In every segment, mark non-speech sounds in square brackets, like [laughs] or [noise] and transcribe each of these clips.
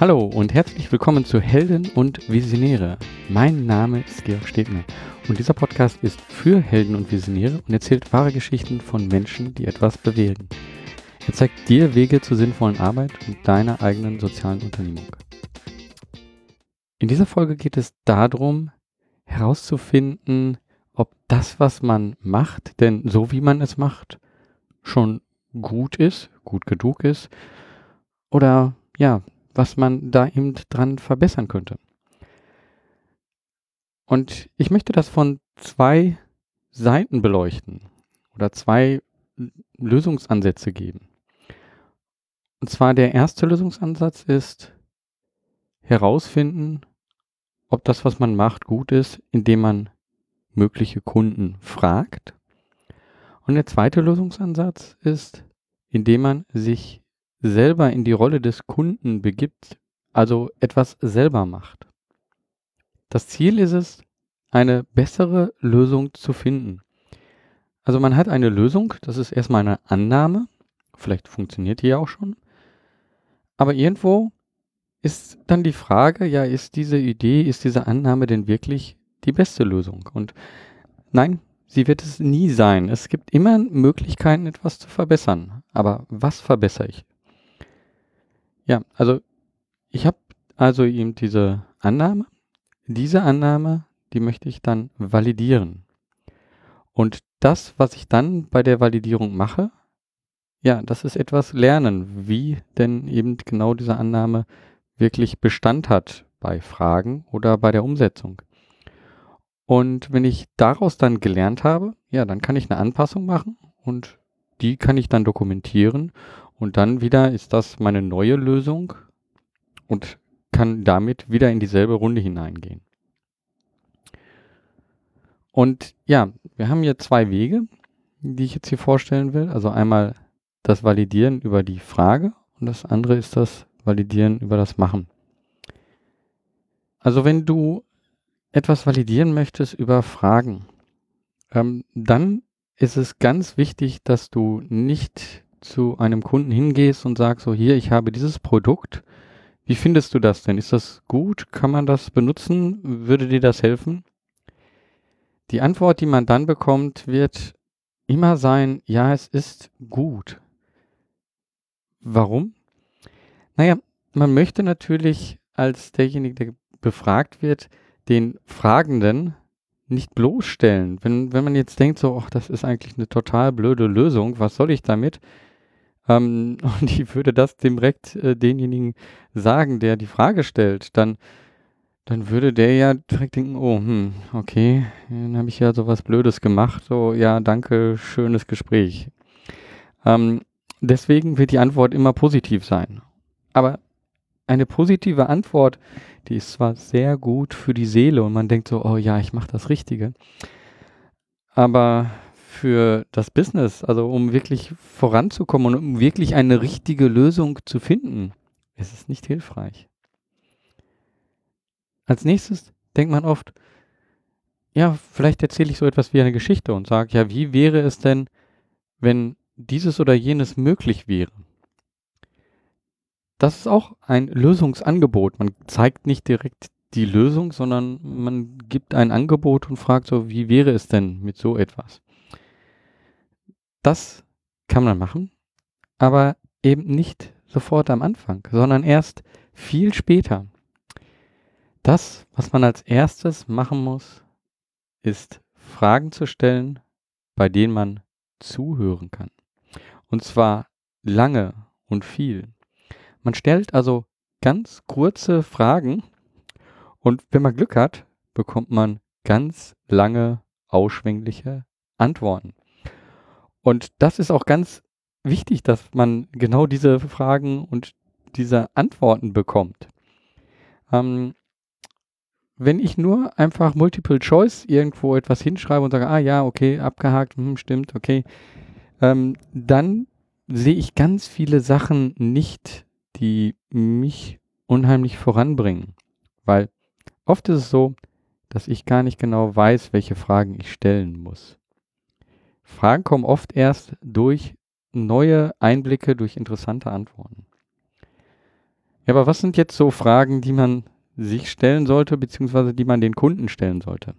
Hallo und herzlich willkommen zu Helden und Visionäre. Mein Name ist Georg Stebner und dieser Podcast ist für Helden und Visionäre und erzählt wahre Geschichten von Menschen, die etwas bewegen. Er zeigt dir Wege zur sinnvollen Arbeit und deiner eigenen sozialen Unternehmung. In dieser Folge geht es darum, herauszufinden, ob das, was man macht, denn so wie man es macht, schon gut ist, gut genug ist oder ja, was man da eben dran verbessern könnte. Und ich möchte das von zwei Seiten beleuchten oder zwei Lösungsansätze geben. Und zwar der erste Lösungsansatz ist herausfinden, ob das, was man macht, gut ist, indem man mögliche Kunden fragt. Und der zweite Lösungsansatz ist, indem man sich selber in die Rolle des Kunden begibt, also etwas selber macht. Das Ziel ist es, eine bessere Lösung zu finden. Also man hat eine Lösung, das ist erstmal eine Annahme, vielleicht funktioniert die ja auch schon, aber irgendwo ist dann die Frage, ja, ist diese Idee, ist diese Annahme denn wirklich die beste Lösung? Und nein, sie wird es nie sein. Es gibt immer Möglichkeiten, etwas zu verbessern. Aber was verbessere ich? Ja, also ich habe also eben diese Annahme. Diese Annahme, die möchte ich dann validieren. Und das, was ich dann bei der Validierung mache, ja, das ist etwas lernen, wie denn eben genau diese Annahme wirklich Bestand hat bei Fragen oder bei der Umsetzung. Und wenn ich daraus dann gelernt habe, ja, dann kann ich eine Anpassung machen und die kann ich dann dokumentieren und dann wieder ist das meine neue Lösung und kann damit wieder in dieselbe Runde hineingehen. Und ja, wir haben hier zwei Wege, die ich jetzt hier vorstellen will. Also einmal das Validieren über die Frage und das andere ist das Validieren über das Machen. Also wenn du etwas validieren möchtest über Fragen, ähm, dann ist es ganz wichtig, dass du nicht zu einem Kunden hingehst und sagst so, hier, ich habe dieses Produkt. Wie findest du das denn? Ist das gut? Kann man das benutzen? Würde dir das helfen? Die Antwort, die man dann bekommt, wird immer sein, ja, es ist gut. Warum? Naja, man möchte natürlich als derjenige, der befragt wird, den Fragenden nicht bloßstellen. Wenn, wenn man jetzt denkt, so, ach, das ist eigentlich eine total blöde Lösung, was soll ich damit? Ähm, [laughs] und ich würde das direkt äh, denjenigen sagen, der die Frage stellt, dann, dann würde der ja direkt denken, oh, hm, okay, dann habe ich ja sowas Blödes gemacht, so, ja, danke, schönes Gespräch. Ähm, deswegen wird die Antwort immer positiv sein. Aber eine positive Antwort, die ist zwar sehr gut für die Seele und man denkt so, oh ja, ich mache das Richtige. Aber für das Business, also um wirklich voranzukommen und um wirklich eine richtige Lösung zu finden, ist es nicht hilfreich. Als nächstes denkt man oft, ja, vielleicht erzähle ich so etwas wie eine Geschichte und sage, ja, wie wäre es denn, wenn dieses oder jenes möglich wäre? Das ist auch ein Lösungsangebot. Man zeigt nicht direkt die Lösung, sondern man gibt ein Angebot und fragt so, wie wäre es denn mit so etwas? Das kann man machen, aber eben nicht sofort am Anfang, sondern erst viel später. Das, was man als erstes machen muss, ist Fragen zu stellen, bei denen man zuhören kann. Und zwar lange und viel. Man stellt also ganz kurze Fragen und wenn man Glück hat, bekommt man ganz lange, ausschwängliche Antworten. Und das ist auch ganz wichtig, dass man genau diese Fragen und diese Antworten bekommt. Ähm, wenn ich nur einfach Multiple Choice irgendwo etwas hinschreibe und sage, ah ja, okay, abgehakt, hm, stimmt, okay, ähm, dann sehe ich ganz viele Sachen nicht, die mich unheimlich voranbringen. Weil oft ist es so, dass ich gar nicht genau weiß, welche Fragen ich stellen muss. Fragen kommen oft erst durch neue Einblicke, durch interessante Antworten. Ja, aber was sind jetzt so Fragen, die man sich stellen sollte, beziehungsweise die man den Kunden stellen sollte?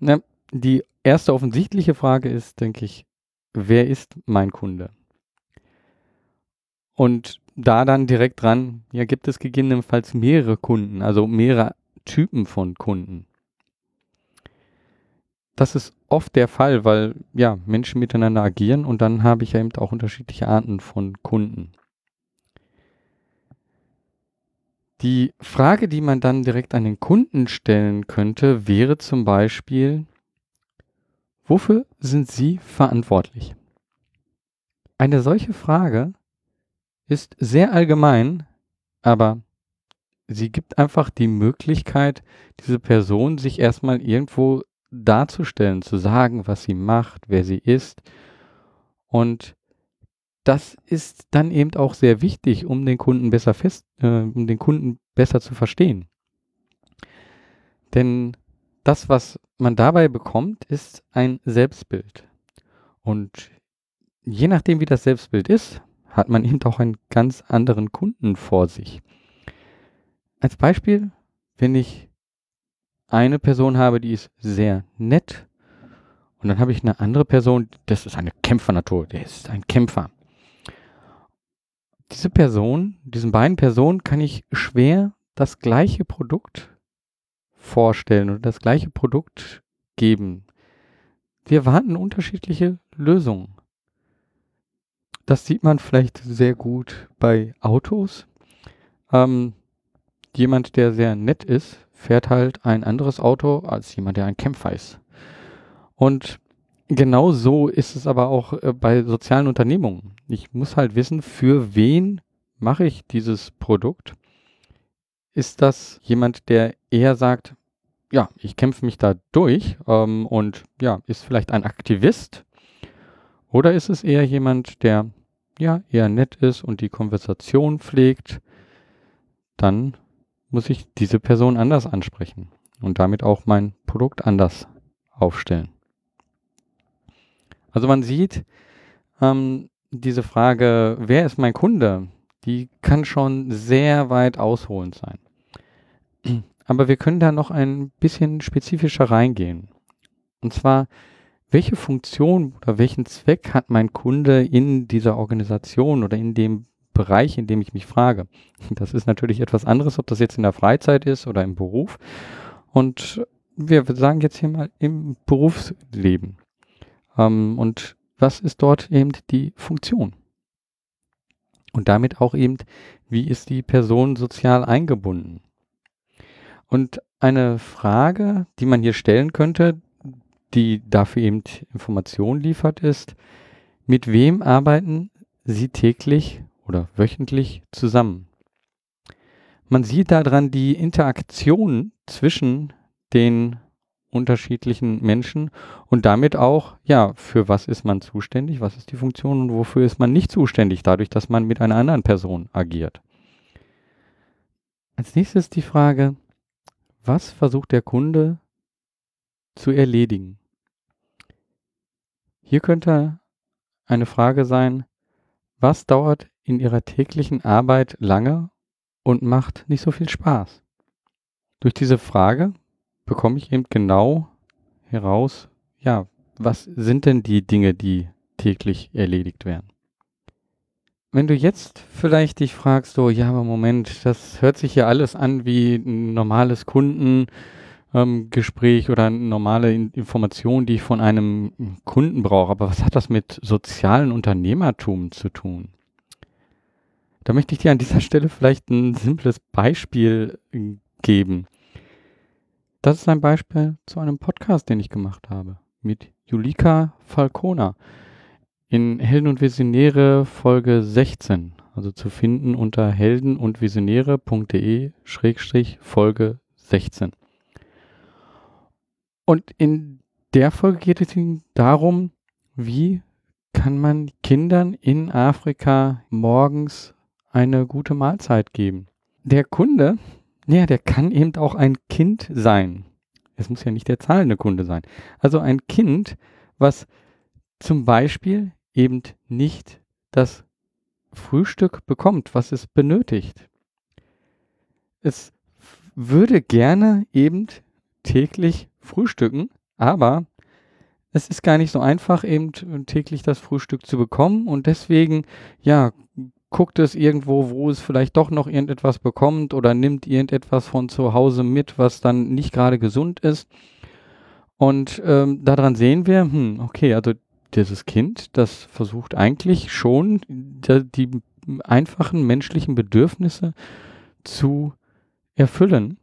Na, die erste offensichtliche Frage ist, denke ich, wer ist mein Kunde? Und da dann direkt dran, ja, gibt es gegebenenfalls mehrere Kunden, also mehrere Typen von Kunden. Das ist oft der Fall, weil ja, Menschen miteinander agieren und dann habe ich ja eben auch unterschiedliche Arten von Kunden. Die Frage, die man dann direkt an den Kunden stellen könnte, wäre zum Beispiel, wofür sind Sie verantwortlich? Eine solche Frage ist sehr allgemein, aber sie gibt einfach die Möglichkeit, diese Person sich erstmal irgendwo darzustellen, zu sagen, was sie macht, wer sie ist. Und das ist dann eben auch sehr wichtig, um den Kunden besser fest, äh, um den Kunden besser zu verstehen. Denn das, was man dabei bekommt, ist ein Selbstbild. Und je nachdem, wie das Selbstbild ist, hat man eben auch einen ganz anderen Kunden vor sich. Als Beispiel, wenn ich eine Person habe, die ist sehr nett und dann habe ich eine andere Person, das ist eine Kämpfernatur, der ist ein Kämpfer diese Person, diesen beiden Personen kann ich schwer das gleiche Produkt vorstellen oder das gleiche Produkt geben. Wir erwarten unterschiedliche Lösungen. Das sieht man vielleicht sehr gut bei Autos. Ähm, jemand, der sehr nett ist, fährt halt ein anderes Auto als jemand, der ein Kämpfer ist. Und Genau so ist es aber auch äh, bei sozialen Unternehmungen. Ich muss halt wissen, für wen mache ich dieses Produkt? Ist das jemand, der eher sagt, ja, ich kämpfe mich da durch ähm, und ja, ist vielleicht ein Aktivist? Oder ist es eher jemand, der ja eher nett ist und die Konversation pflegt? Dann muss ich diese Person anders ansprechen und damit auch mein Produkt anders aufstellen. Also man sieht, ähm, diese Frage, wer ist mein Kunde, die kann schon sehr weit ausholend sein. Aber wir können da noch ein bisschen spezifischer reingehen. Und zwar, welche Funktion oder welchen Zweck hat mein Kunde in dieser Organisation oder in dem Bereich, in dem ich mich frage? Das ist natürlich etwas anderes, ob das jetzt in der Freizeit ist oder im Beruf. Und wir sagen jetzt hier mal im Berufsleben. Ähm, und was ist dort eben die Funktion? Und damit auch eben, wie ist die Person sozial eingebunden? Und eine Frage, die man hier stellen könnte, die dafür eben Informationen liefert, ist, mit wem arbeiten Sie täglich oder wöchentlich zusammen? Man sieht daran die Interaktion zwischen den unterschiedlichen Menschen und damit auch, ja, für was ist man zuständig, was ist die Funktion und wofür ist man nicht zuständig, dadurch, dass man mit einer anderen Person agiert. Als nächstes die Frage, was versucht der Kunde zu erledigen? Hier könnte eine Frage sein, was dauert in Ihrer täglichen Arbeit lange und macht nicht so viel Spaß? Durch diese Frage bekomme ich eben genau heraus, ja, was sind denn die Dinge, die täglich erledigt werden. Wenn du jetzt vielleicht dich fragst, so, ja, aber Moment, das hört sich ja alles an wie ein normales Kundengespräch ähm, oder eine normale Information, die ich von einem Kunden brauche, aber was hat das mit sozialen Unternehmertum zu tun? Da möchte ich dir an dieser Stelle vielleicht ein simples Beispiel geben. Das ist ein Beispiel zu einem Podcast, den ich gemacht habe mit Julika Falcona in Helden und Visionäre Folge 16, also zu finden unter helden und visionäre.de Schrägstrich Folge 16. Und in der Folge geht es darum, wie kann man Kindern in Afrika morgens eine gute Mahlzeit geben. Der Kunde ja, der kann eben auch ein Kind sein. Es muss ja nicht der zahlende Kunde sein. Also ein Kind, was zum Beispiel eben nicht das Frühstück bekommt, was es benötigt. Es würde gerne eben täglich frühstücken, aber es ist gar nicht so einfach, eben täglich das Frühstück zu bekommen und deswegen, ja, guckt es irgendwo, wo es vielleicht doch noch irgendetwas bekommt oder nimmt irgendetwas von zu Hause mit, was dann nicht gerade gesund ist. Und ähm, daran sehen wir, hm, okay, also dieses Kind, das versucht eigentlich schon die, die einfachen menschlichen Bedürfnisse zu erfüllen.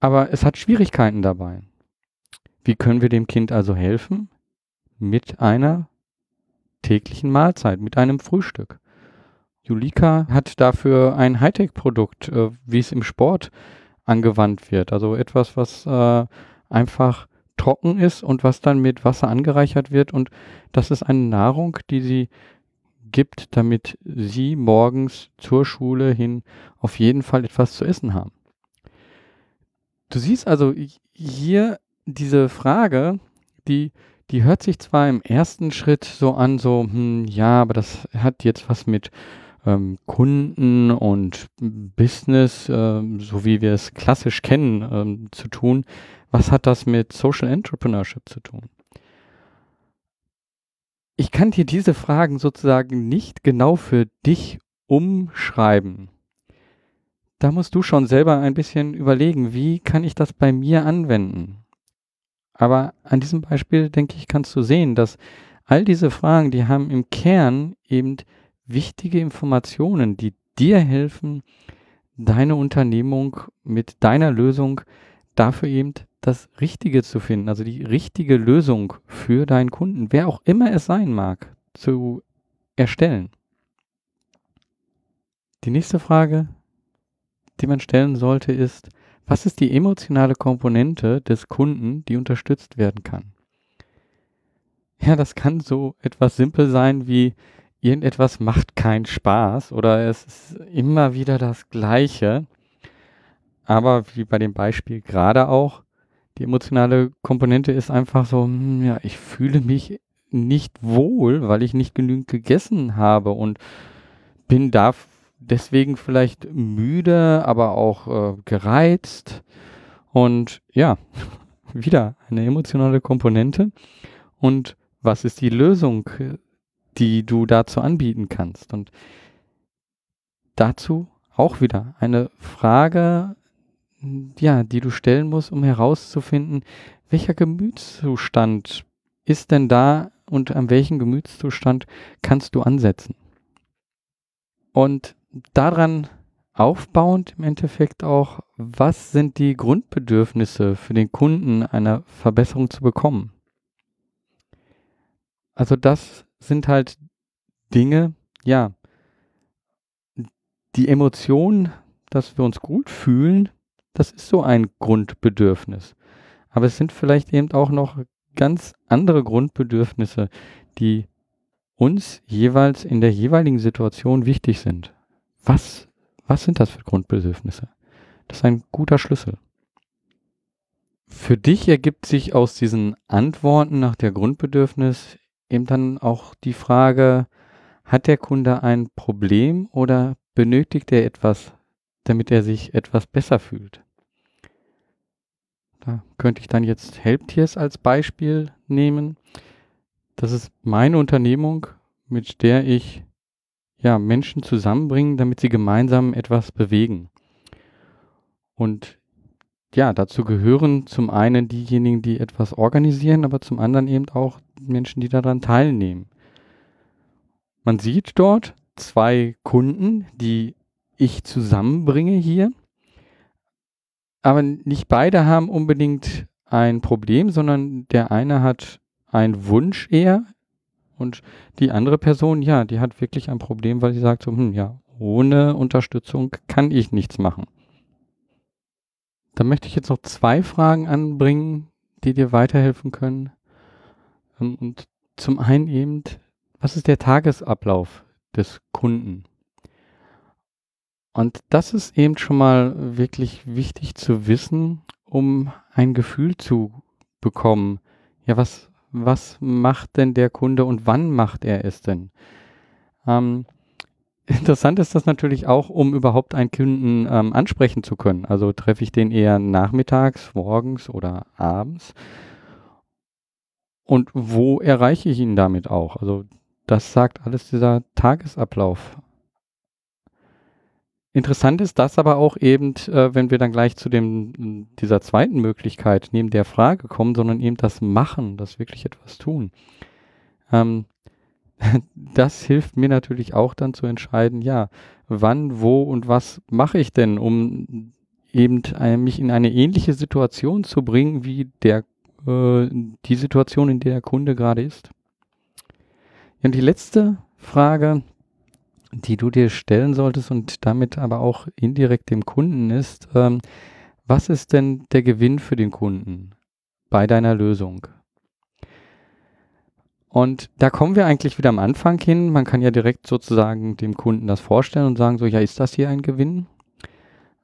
Aber es hat Schwierigkeiten dabei. Wie können wir dem Kind also helfen? Mit einer täglichen Mahlzeit, mit einem Frühstück. Julika hat dafür ein Hightech-Produkt, äh, wie es im Sport angewandt wird. Also etwas, was äh, einfach trocken ist und was dann mit Wasser angereichert wird. Und das ist eine Nahrung, die sie gibt, damit sie morgens zur Schule hin auf jeden Fall etwas zu essen haben. Du siehst also hier diese Frage, die, die hört sich zwar im ersten Schritt so an, so, hm, ja, aber das hat jetzt was mit ähm, Kunden und Business, ähm, so wie wir es klassisch kennen, ähm, zu tun. Was hat das mit Social Entrepreneurship zu tun? Ich kann dir diese Fragen sozusagen nicht genau für dich umschreiben. Da musst du schon selber ein bisschen überlegen, wie kann ich das bei mir anwenden? Aber an diesem Beispiel, denke ich, kannst du sehen, dass all diese Fragen, die haben im Kern eben wichtige Informationen, die dir helfen, deine Unternehmung mit deiner Lösung dafür eben das Richtige zu finden, also die richtige Lösung für deinen Kunden, wer auch immer es sein mag, zu erstellen. Die nächste Frage, die man stellen sollte, ist, was ist die emotionale Komponente des Kunden, die unterstützt werden kann? Ja, das kann so etwas simpel sein wie irgendetwas macht keinen Spaß oder es ist immer wieder das Gleiche. Aber wie bei dem Beispiel gerade auch, die emotionale Komponente ist einfach so, hm, ja, ich fühle mich nicht wohl, weil ich nicht genügend gegessen habe und bin da deswegen vielleicht müde, aber auch äh, gereizt. Und ja, [laughs] wieder eine emotionale Komponente. Und was ist die Lösung, die du dazu anbieten kannst? Und dazu auch wieder eine Frage, ja, die du stellen musst, um herauszufinden, welcher Gemütszustand ist denn da und an welchen Gemütszustand kannst du ansetzen? Und daran aufbauend im Endeffekt auch, was sind die Grundbedürfnisse für den Kunden einer Verbesserung zu bekommen? Also das sind halt Dinge, ja, die Emotion, dass wir uns gut fühlen, das ist so ein Grundbedürfnis. Aber es sind vielleicht eben auch noch ganz andere Grundbedürfnisse, die uns jeweils in der jeweiligen Situation wichtig sind. Was, was sind das für Grundbedürfnisse? Das ist ein guter Schlüssel. Für dich ergibt sich aus diesen Antworten nach der Grundbedürfnis eben dann auch die Frage, hat der Kunde ein Problem oder benötigt er etwas, damit er sich etwas besser fühlt? Da könnte ich dann jetzt Helptiers als Beispiel nehmen. Das ist meine Unternehmung, mit der ich ja, Menschen zusammenbringen, damit sie gemeinsam etwas bewegen. Und ja, dazu gehören zum einen diejenigen, die etwas organisieren, aber zum anderen eben auch Menschen, die daran teilnehmen. Man sieht dort zwei Kunden, die ich zusammenbringe hier, aber nicht beide haben unbedingt ein Problem, sondern der eine hat einen Wunsch eher und die andere Person, ja, die hat wirklich ein Problem, weil sie sagt so, hm, ja, ohne Unterstützung kann ich nichts machen. Da möchte ich jetzt noch zwei Fragen anbringen, die dir weiterhelfen können. Ähm, und zum einen eben, was ist der Tagesablauf des Kunden? Und das ist eben schon mal wirklich wichtig zu wissen, um ein Gefühl zu bekommen. Ja, was, was macht denn der Kunde und wann macht er es denn? Ähm, interessant ist das natürlich auch, um überhaupt einen Kunden ähm, ansprechen zu können. Also treffe ich den eher nachmittags, morgens oder abends. Und wo erreiche ich ihn damit auch? Also das sagt alles dieser Tagesablauf. Interessant ist das aber auch eben, äh, wenn wir dann gleich zu dem, dieser zweiten Möglichkeit neben der Frage kommen, sondern eben das Machen, das wirklich etwas tun. Ähm, [laughs] das hilft mir natürlich auch dann zu entscheiden, ja, wann, wo und was mache ich denn, um eben äh, mich in eine ähnliche Situation zu bringen, wie der, äh, die Situation, in der der Kunde gerade ist. Ja, und die letzte Frage, die du dir stellen solltest und damit aber auch indirekt dem Kunden ist, ähm, was ist denn der Gewinn für den Kunden bei deiner Lösung? Und da kommen wir eigentlich wieder am Anfang hin. Man kann ja direkt sozusagen dem Kunden das vorstellen und sagen so, ja, ist das hier ein Gewinn?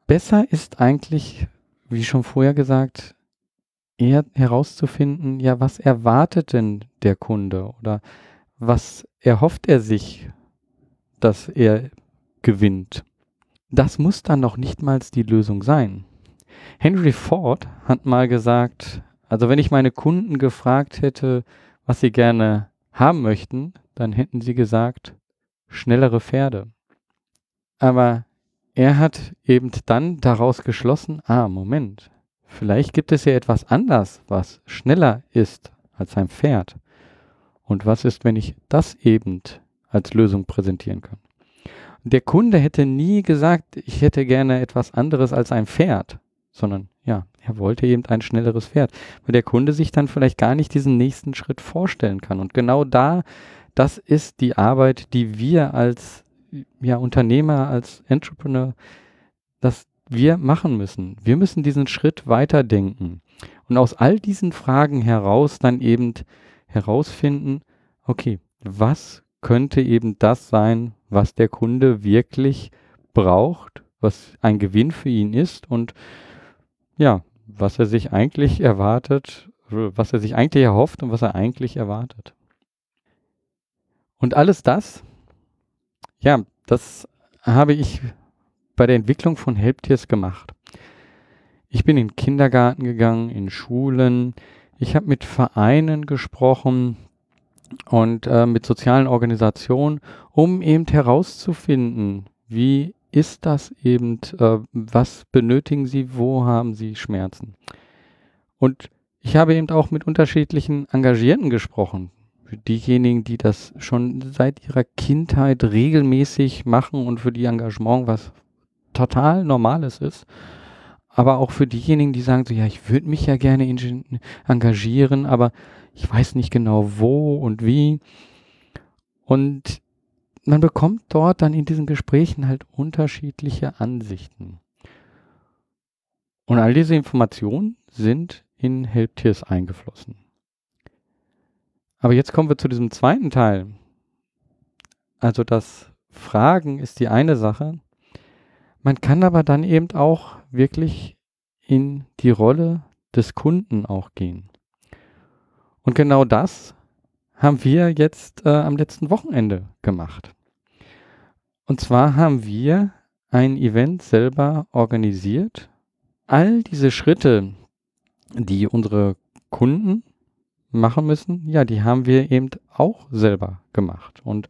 Besser ist eigentlich, wie schon vorher gesagt, eher herauszufinden, ja, was erwartet denn der Kunde oder was erhofft er sich, dass er gewinnt? Das muss dann noch nicht mal die Lösung sein. Henry Ford hat mal gesagt, also wenn ich meine Kunden gefragt hätte, was sie gerne haben möchten, dann hätten sie gesagt, schnellere Pferde. Aber er hat eben dann daraus geschlossen, ah, Moment, vielleicht gibt es ja etwas anders, was schneller ist als ein Pferd. Und was ist, wenn ich das eben als Lösung präsentieren kann? Der Kunde hätte nie gesagt, ich hätte gerne etwas anderes als ein Pferd, sondern ja, er wollte eben ein schnelleres Pferd, weil der Kunde sich dann vielleicht gar nicht diesen nächsten Schritt vorstellen kann. Und genau da, das ist die Arbeit, die wir als ja, Unternehmer, als Entrepreneur, dass wir machen müssen. Wir müssen diesen Schritt weiterdenken und aus all diesen Fragen heraus dann eben herausfinden, okay, was könnte eben das sein, was der Kunde wirklich braucht, was ein Gewinn für ihn ist und ja, was er sich eigentlich erwartet, was er sich eigentlich erhofft und was er eigentlich erwartet. Und alles das, ja, das habe ich bei der Entwicklung von Helptiers gemacht. Ich bin in Kindergarten gegangen, in Schulen, ich habe mit Vereinen gesprochen und äh, mit sozialen Organisationen, um eben herauszufinden, wie ist das eben, äh, was benötigen Sie, wo haben Sie Schmerzen? Und ich habe eben auch mit unterschiedlichen Engagierten gesprochen. Diejenigen, die das schon seit ihrer Kindheit regelmäßig machen und für die Engagement was total Normales ist. Aber auch für diejenigen, die sagen so, ja, ich würde mich ja gerne engagieren, aber ich weiß nicht genau wo und wie. Und man bekommt dort dann in diesen Gesprächen halt unterschiedliche Ansichten. Und all diese Informationen sind in Helptiers eingeflossen. Aber jetzt kommen wir zu diesem zweiten Teil. Also das Fragen ist die eine Sache. Man kann aber dann eben auch wirklich in die Rolle des Kunden auch gehen. Und genau das haben wir jetzt äh, am letzten Wochenende gemacht. Und zwar haben wir ein Event selber organisiert. All diese Schritte, die unsere Kunden machen müssen, ja, die haben wir eben auch selber gemacht und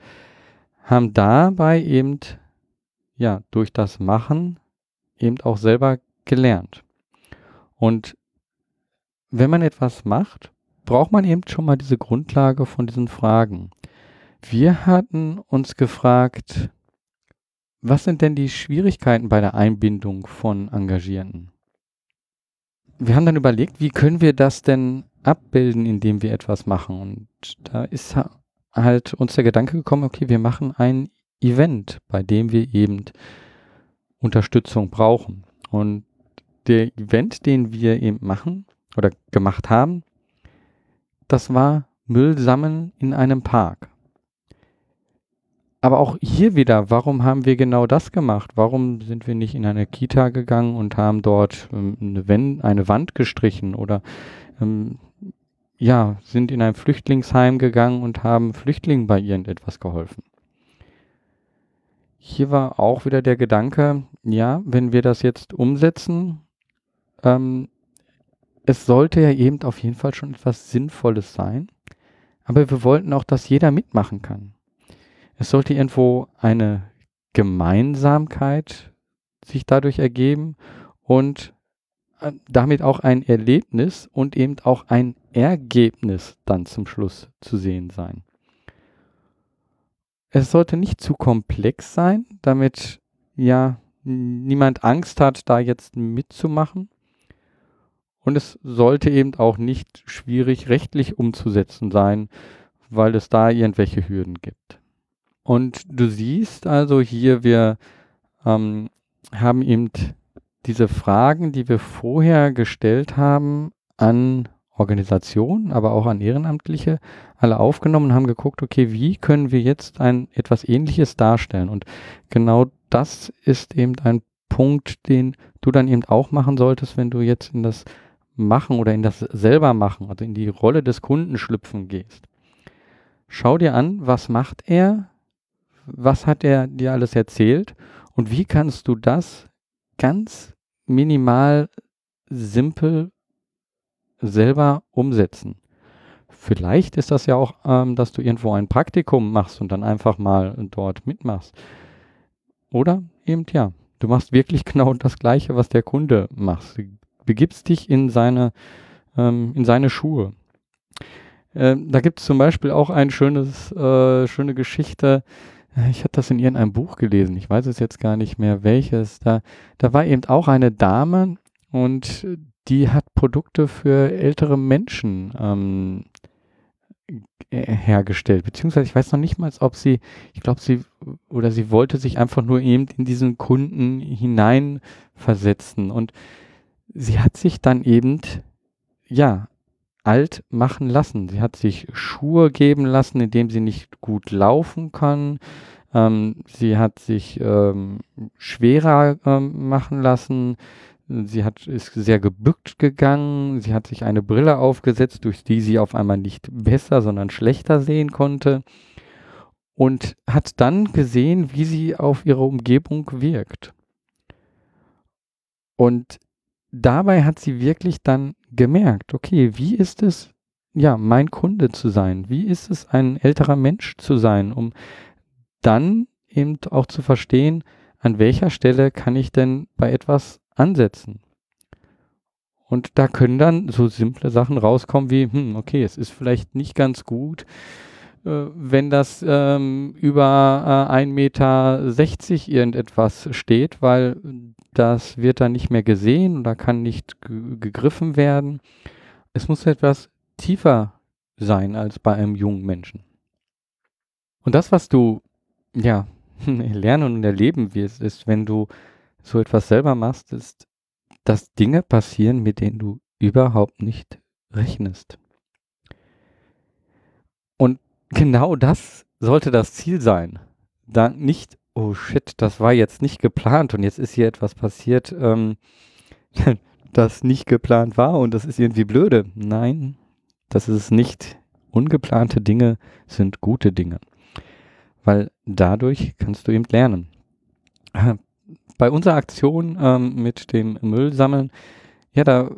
haben dabei eben, ja, durch das Machen eben auch selber gelernt. Und wenn man etwas macht, braucht man eben schon mal diese Grundlage von diesen Fragen. Wir hatten uns gefragt, was sind denn die Schwierigkeiten bei der Einbindung von Engagierten? Wir haben dann überlegt, wie können wir das denn abbilden, indem wir etwas machen? Und da ist halt uns der Gedanke gekommen, okay, wir machen ein Event, bei dem wir eben Unterstützung brauchen. Und der Event, den wir eben machen oder gemacht haben, das war Müll sammeln in einem Park. Aber auch hier wieder, warum haben wir genau das gemacht? Warum sind wir nicht in eine Kita gegangen und haben dort ähm, eine, eine Wand gestrichen oder ähm, ja, sind in ein Flüchtlingsheim gegangen und haben Flüchtlingen bei irgendetwas geholfen? Hier war auch wieder der Gedanke, ja, wenn wir das jetzt umsetzen, ähm, es sollte ja eben auf jeden Fall schon etwas Sinnvolles sein. Aber wir wollten auch, dass jeder mitmachen kann. Es sollte irgendwo eine Gemeinsamkeit sich dadurch ergeben und äh, damit auch ein Erlebnis und eben auch ein Ergebnis dann zum Schluss zu sehen sein. Es sollte nicht zu komplex sein, damit ja niemand Angst hat, da jetzt mitzumachen. Und es sollte eben auch nicht schwierig rechtlich umzusetzen sein, weil es da irgendwelche Hürden gibt. Und du siehst also hier, wir ähm, haben eben diese Fragen, die wir vorher gestellt haben, an Organisationen, aber auch an Ehrenamtliche, alle aufgenommen und haben geguckt, okay, wie können wir jetzt ein etwas Ähnliches darstellen? Und genau das ist eben ein Punkt, den du dann eben auch machen solltest, wenn du jetzt in das Machen oder in das selber machen, also in die Rolle des Kunden schlüpfen gehst. Schau dir an, was macht er, was hat er dir alles erzählt und wie kannst du das ganz minimal simpel selber umsetzen. Vielleicht ist das ja auch, ähm, dass du irgendwo ein Praktikum machst und dann einfach mal dort mitmachst. Oder eben ja, du machst wirklich [laughs] genau das Gleiche, was der Kunde macht. Du begibst dich in seine, ähm, in seine Schuhe. Ähm, da gibt es zum Beispiel auch eine äh, schöne Geschichte. Ich habe das in irgendeinem Buch gelesen. Ich weiß es jetzt gar nicht mehr welches. Da, da war eben auch eine Dame und die hat Produkte für ältere Menschen ähm, hergestellt. Beziehungsweise ich weiß noch nicht mal, ob sie, ich glaube, sie oder sie wollte sich einfach nur eben in diesen Kunden hineinversetzen. Und sie hat sich dann eben, ja, alt machen lassen. Sie hat sich Schuhe geben lassen, indem sie nicht gut laufen kann. Ähm, sie hat sich ähm, schwerer ähm, machen lassen. Sie hat, ist sehr gebückt gegangen. Sie hat sich eine Brille aufgesetzt, durch die sie auf einmal nicht besser, sondern schlechter sehen konnte. Und hat dann gesehen, wie sie auf ihre Umgebung wirkt. Und dabei hat sie wirklich dann gemerkt, okay, wie ist es, ja, mein Kunde zu sein? Wie ist es, ein älterer Mensch zu sein, um dann eben auch zu verstehen, an welcher Stelle kann ich denn bei etwas ansetzen? Und da können dann so simple Sachen rauskommen wie, hm, okay, es ist vielleicht nicht ganz gut, äh, wenn das ähm, über äh, 1,60 Meter irgendetwas steht, weil das wird dann nicht mehr gesehen oder kann nicht gegriffen werden. Es muss etwas tiefer sein als bei einem jungen Menschen. Und das, was du ja [laughs] lernen und erleben wirst, ist, wenn du so etwas selber machst, ist, dass Dinge passieren, mit denen du überhaupt nicht rechnest. Und genau das sollte das Ziel sein. Da nicht oh shit, das war jetzt nicht geplant und jetzt ist hier etwas passiert, ähm, [laughs] das nicht geplant war und das ist irgendwie blöde. Nein, das ist nicht. Ungeplante Dinge sind gute Dinge, weil dadurch kannst du eben lernen. Bei unserer Aktion ähm, mit dem Müllsammeln, ja, da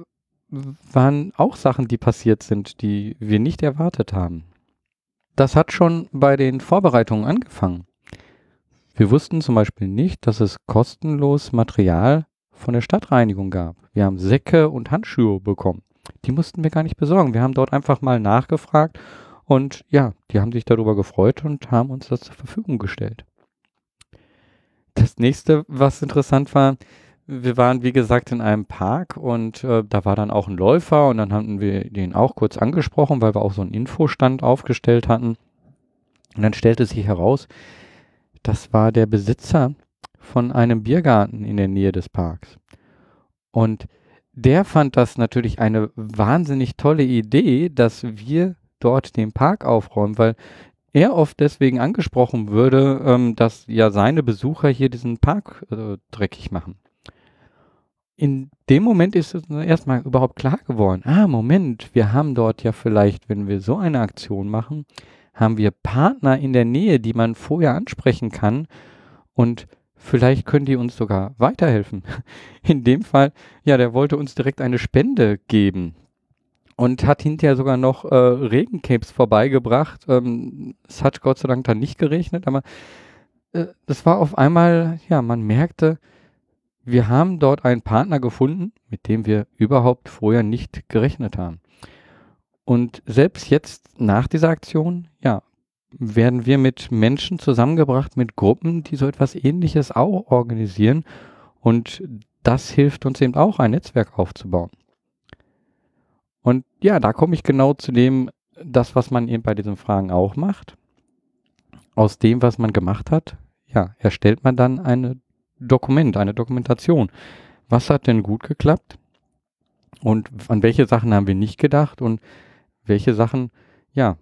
waren auch Sachen, die passiert sind, die wir nicht erwartet haben. Das hat schon bei den Vorbereitungen angefangen. Wir wussten zum Beispiel nicht, dass es kostenlos Material von der Stadtreinigung gab. Wir haben Säcke und Handschuhe bekommen. Die mussten wir gar nicht besorgen. Wir haben dort einfach mal nachgefragt und ja, die haben sich darüber gefreut und haben uns das zur Verfügung gestellt. Das nächste, was interessant war, wir waren wie gesagt in einem Park und äh, da war dann auch ein Läufer und dann hatten wir den auch kurz angesprochen, weil wir auch so einen Infostand aufgestellt hatten. Und dann stellte sich heraus, das war der Besitzer von einem Biergarten in der Nähe des Parks. Und der fand das natürlich eine wahnsinnig tolle Idee, dass wir dort den Park aufräumen, weil er oft deswegen angesprochen würde, ähm, dass ja seine Besucher hier diesen Park äh, dreckig machen. In dem Moment ist es erstmal überhaupt klar geworden, ah, Moment, wir haben dort ja vielleicht, wenn wir so eine Aktion machen, haben wir Partner in der Nähe, die man vorher ansprechen kann Und vielleicht können die uns sogar weiterhelfen. [laughs] In dem Fall, ja, der wollte uns direkt eine Spende geben und hat hinterher sogar noch äh, Regencapes vorbeigebracht. Ähm, es hat Gott sei Dank dann nicht geregnet, aber äh, das war auf einmal, ja, man merkte, wir haben dort einen Partner gefunden, mit dem wir überhaupt vorher nicht gerechnet haben. Und selbst jetzt nach dieser Aktion, ja, werden wir mit Menschen zusammengebracht, mit Gruppen, die so etwas ähnliches auch organisieren. Und das hilft uns eben auch, ein Netzwerk aufzubauen. Und ja, da komme ich genau zu dem, das, was man eben bei diesen Fragen auch macht. Aus dem, was man gemacht hat, ja, erstellt man dann ein Dokument, eine Dokumentation. Was hat denn gut geklappt? Und an welche Sachen haben wir nicht gedacht? Und welche Sachen, ja,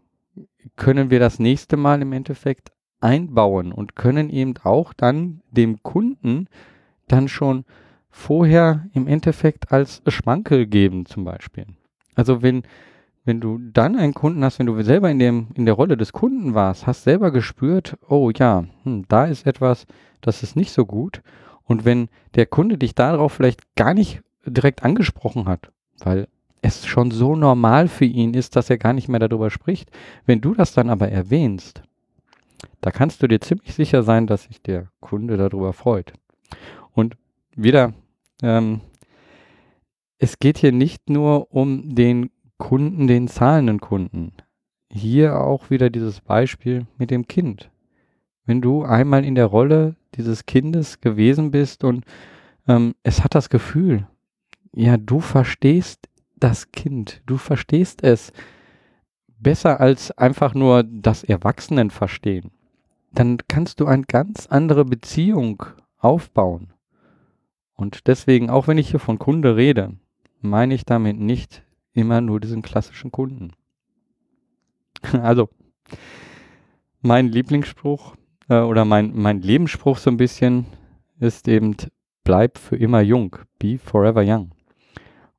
können wir das nächste Mal im Endeffekt einbauen und können eben auch dann dem Kunden dann schon vorher im Endeffekt als Schmankel geben zum Beispiel. Also wenn, wenn du dann einen Kunden hast, wenn du selber in, dem, in der Rolle des Kunden warst, hast selber gespürt, oh ja, hm, da ist etwas, das ist nicht so gut. Und wenn der Kunde dich darauf vielleicht gar nicht direkt angesprochen hat, weil es schon so normal für ihn ist, dass er gar nicht mehr darüber spricht, wenn du das dann aber erwähnst, da kannst du dir ziemlich sicher sein, dass sich der Kunde darüber freut. Und wieder ähm, es geht hier nicht nur um den Kunden, den zahlenden Kunden. Hier auch wieder dieses Beispiel mit dem Kind. Wenn du einmal in der Rolle dieses Kindes gewesen bist und ähm, es hat das Gefühl, ja, du verstehst das Kind, du verstehst es besser als einfach nur das Erwachsenen verstehen, dann kannst du eine ganz andere Beziehung aufbauen. Und deswegen, auch wenn ich hier von Kunde rede, meine ich damit nicht immer nur diesen klassischen Kunden. [laughs] Also, mein Lieblingsspruch äh, oder mein, mein Lebensspruch so ein bisschen ist eben, bleib für immer jung, be forever young.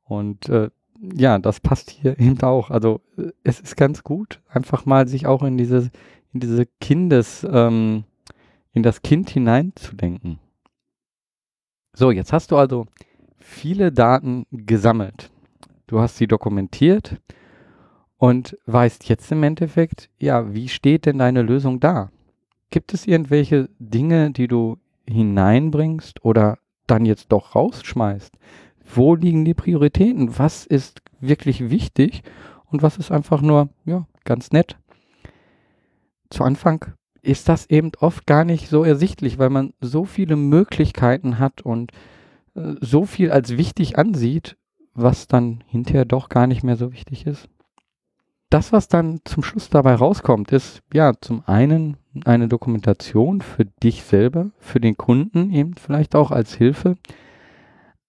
Und äh, ja, das passt hier [laughs] eben auch. Also äh, es ist ganz gut, einfach mal sich auch in diese, in diese Kindes, ähm, in das Kind hineinzudenken. So, jetzt hast du also viele Daten gesammelt. Du hast sie dokumentiert und weißt jetzt im Endeffekt, ja, wie steht denn deine Lösung da? Gibt es irgendwelche Dinge, die du hineinbringst oder dann jetzt doch rausschmeißt? Wo liegen die Prioritäten? Was ist wirklich wichtig und was ist einfach nur, ja, ganz nett? Zu Anfang ist das eben oft gar nicht so ersichtlich, weil man so viele Möglichkeiten hat und so viel als wichtig ansieht, was dann hinterher doch gar nicht mehr so wichtig ist. Das, was dann zum Schluss dabei rauskommt, ist ja zum einen eine Dokumentation für dich selber, für den Kunden eben vielleicht auch als Hilfe,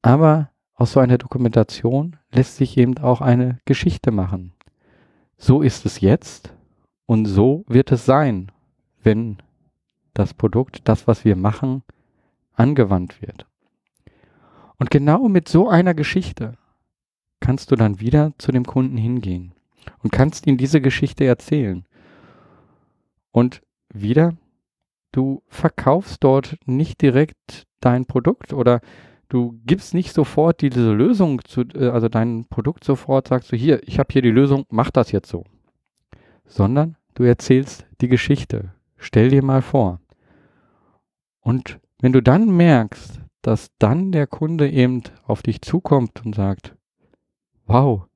aber aus so einer Dokumentation lässt sich eben auch eine Geschichte machen. So ist es jetzt und so wird es sein, wenn das Produkt, das, was wir machen, angewandt wird. Und genau mit so einer Geschichte kannst du dann wieder zu dem Kunden hingehen und kannst ihm diese Geschichte erzählen. Und wieder, du verkaufst dort nicht direkt dein Produkt oder du gibst nicht sofort diese Lösung zu, äh, also dein Produkt sofort, sagst du hier, ich habe hier die Lösung, mach das jetzt so. Sondern du erzählst die Geschichte. Stell dir mal vor. Und wenn du dann merkst, dass dann der Kunde eben auf dich zukommt und sagt, wow,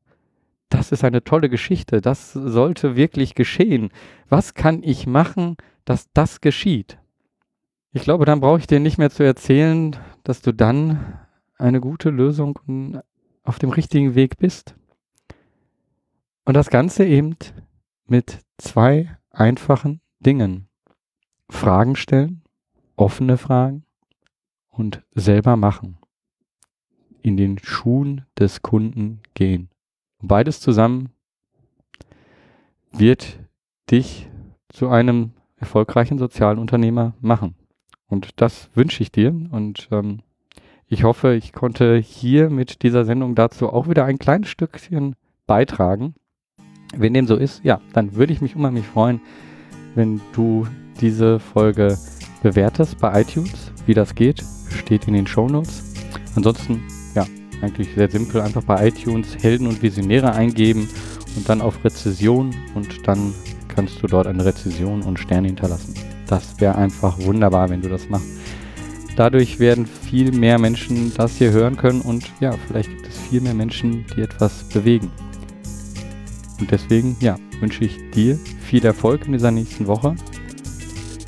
das ist eine tolle Geschichte, das sollte wirklich geschehen. Was kann ich machen, dass das geschieht? Ich glaube, dann brauche ich dir nicht mehr zu erzählen, dass du dann eine gute Lösung auf dem richtigen Weg bist. Und das Ganze eben mit zwei einfachen Dingen. Fragen stellen, offene Fragen und selber machen. In den Schuhen des Kunden gehen. Beides zusammen wird dich zu einem erfolgreichen sozialen Unternehmer machen. Und das wünsche ich dir. Und ähm, ich hoffe, ich konnte hier mit dieser Sendung dazu auch wieder ein kleines Stückchen beitragen. Wenn dem so ist, ja, dann würde ich mich unheimlich freuen, wenn du diese Folge bewerte es bei iTunes. Wie das geht, steht in den Show Notes. Ansonsten, ja, eigentlich sehr simpel. Einfach bei iTunes Helden und Visionäre eingeben und dann auf Rezession und dann kannst du dort eine Rezession und Sterne hinterlassen. Das wäre einfach wunderbar, wenn du das machst. Dadurch werden viel mehr Menschen das hier hören können und ja, vielleicht gibt es viel mehr Menschen, die etwas bewegen. Und deswegen, ja, wünsche ich dir viel Erfolg in dieser nächsten Woche.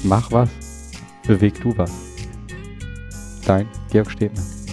Mach was, beweg du was. Dein Georg Stebner.